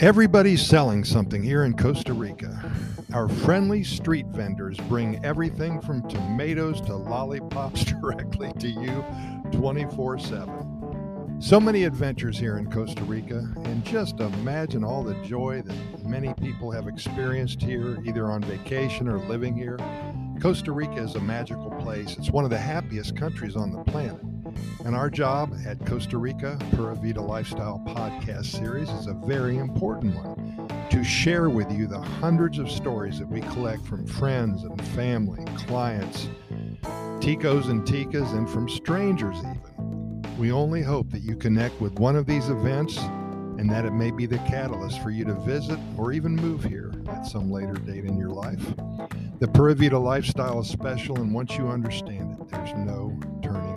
Everybody's selling something here in Costa Rica. Our friendly street vendors bring everything from tomatoes to lollipops directly to you 24 7. So many adventures here in Costa Rica, and just imagine all the joy that many people have experienced here, either on vacation or living here. Costa Rica is a magical place. It's one of the happiest countries on the planet. And our job at Costa Rica Pura Vida Lifestyle podcast series is a very important one to share with you the hundreds of stories that we collect from friends and family, clients, ticos and ticas, and from strangers even. We only hope that you connect with one of these events and that it may be the catalyst for you to visit or even move here at some later date in your life. The Pura Vida lifestyle is special, and once you understand it, there's no turning.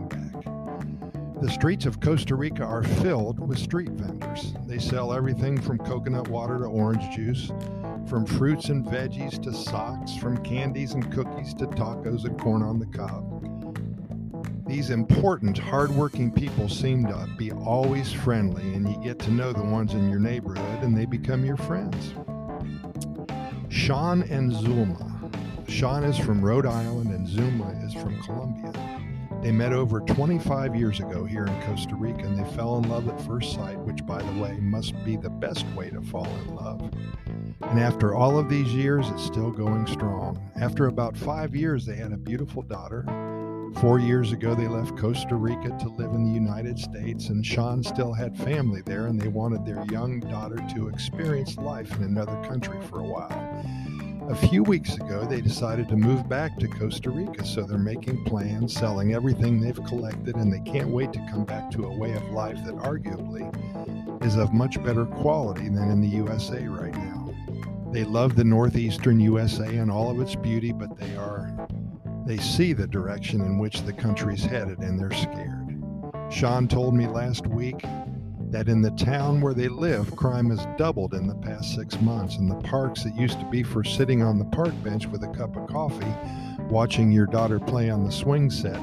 The streets of Costa Rica are filled with street vendors. They sell everything from coconut water to orange juice, from fruits and veggies to socks, from candies and cookies to tacos and corn on the cob. These important, hardworking people seem to be always friendly, and you get to know the ones in your neighborhood and they become your friends. Sean and Zulma. Sean is from Rhode Island and Zulma is from Colombia. They met over 25 years ago here in Costa Rica and they fell in love at first sight, which, by the way, must be the best way to fall in love. And after all of these years, it's still going strong. After about five years, they had a beautiful daughter. Four years ago, they left Costa Rica to live in the United States, and Sean still had family there, and they wanted their young daughter to experience life in another country for a while. A few weeks ago, they decided to move back to Costa Rica, so they're making plans, selling everything they've collected, and they can't wait to come back to a way of life that arguably is of much better quality than in the USA right now. They love the northeastern USA and all of its beauty, but they are they see the direction in which the country's headed and they're scared. Sean told me last week that in the town where they live, crime has doubled in the past six months, and the parks that used to be for sitting on the park bench with a cup of coffee, watching your daughter play on the swing set,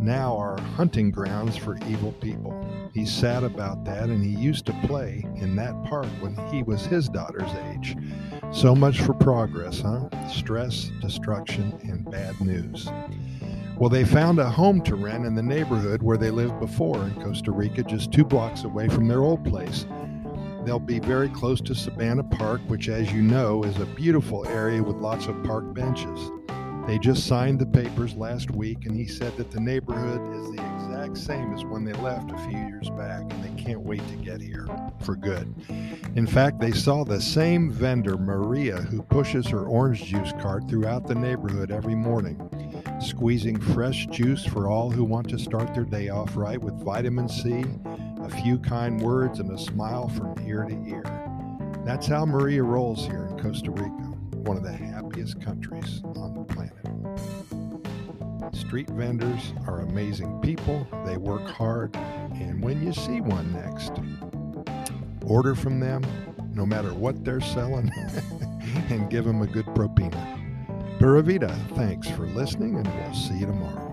now are hunting grounds for evil people. He's sad about that, and he used to play in that park when he was his daughter's age. So much for progress, huh? Stress, destruction, and bad news. Well, they found a home to rent in the neighborhood where they lived before in Costa Rica, just two blocks away from their old place. They'll be very close to Sabana Park, which, as you know, is a beautiful area with lots of park benches. They just signed the papers last week, and he said that the neighborhood is the exact same as when they left a few years back, and they can't wait to get here for good. In fact, they saw the same vendor, Maria, who pushes her orange juice cart throughout the neighborhood every morning squeezing fresh juice for all who want to start their day off right with vitamin C, a few kind words, and a smile from ear to ear. That's how Maria rolls here in Costa Rica, one of the happiest countries on the planet. Street vendors are amazing people, they work hard, and when you see one next, order from them no matter what they're selling and give them a good propina. Pura Thanks for listening, and we'll see you tomorrow.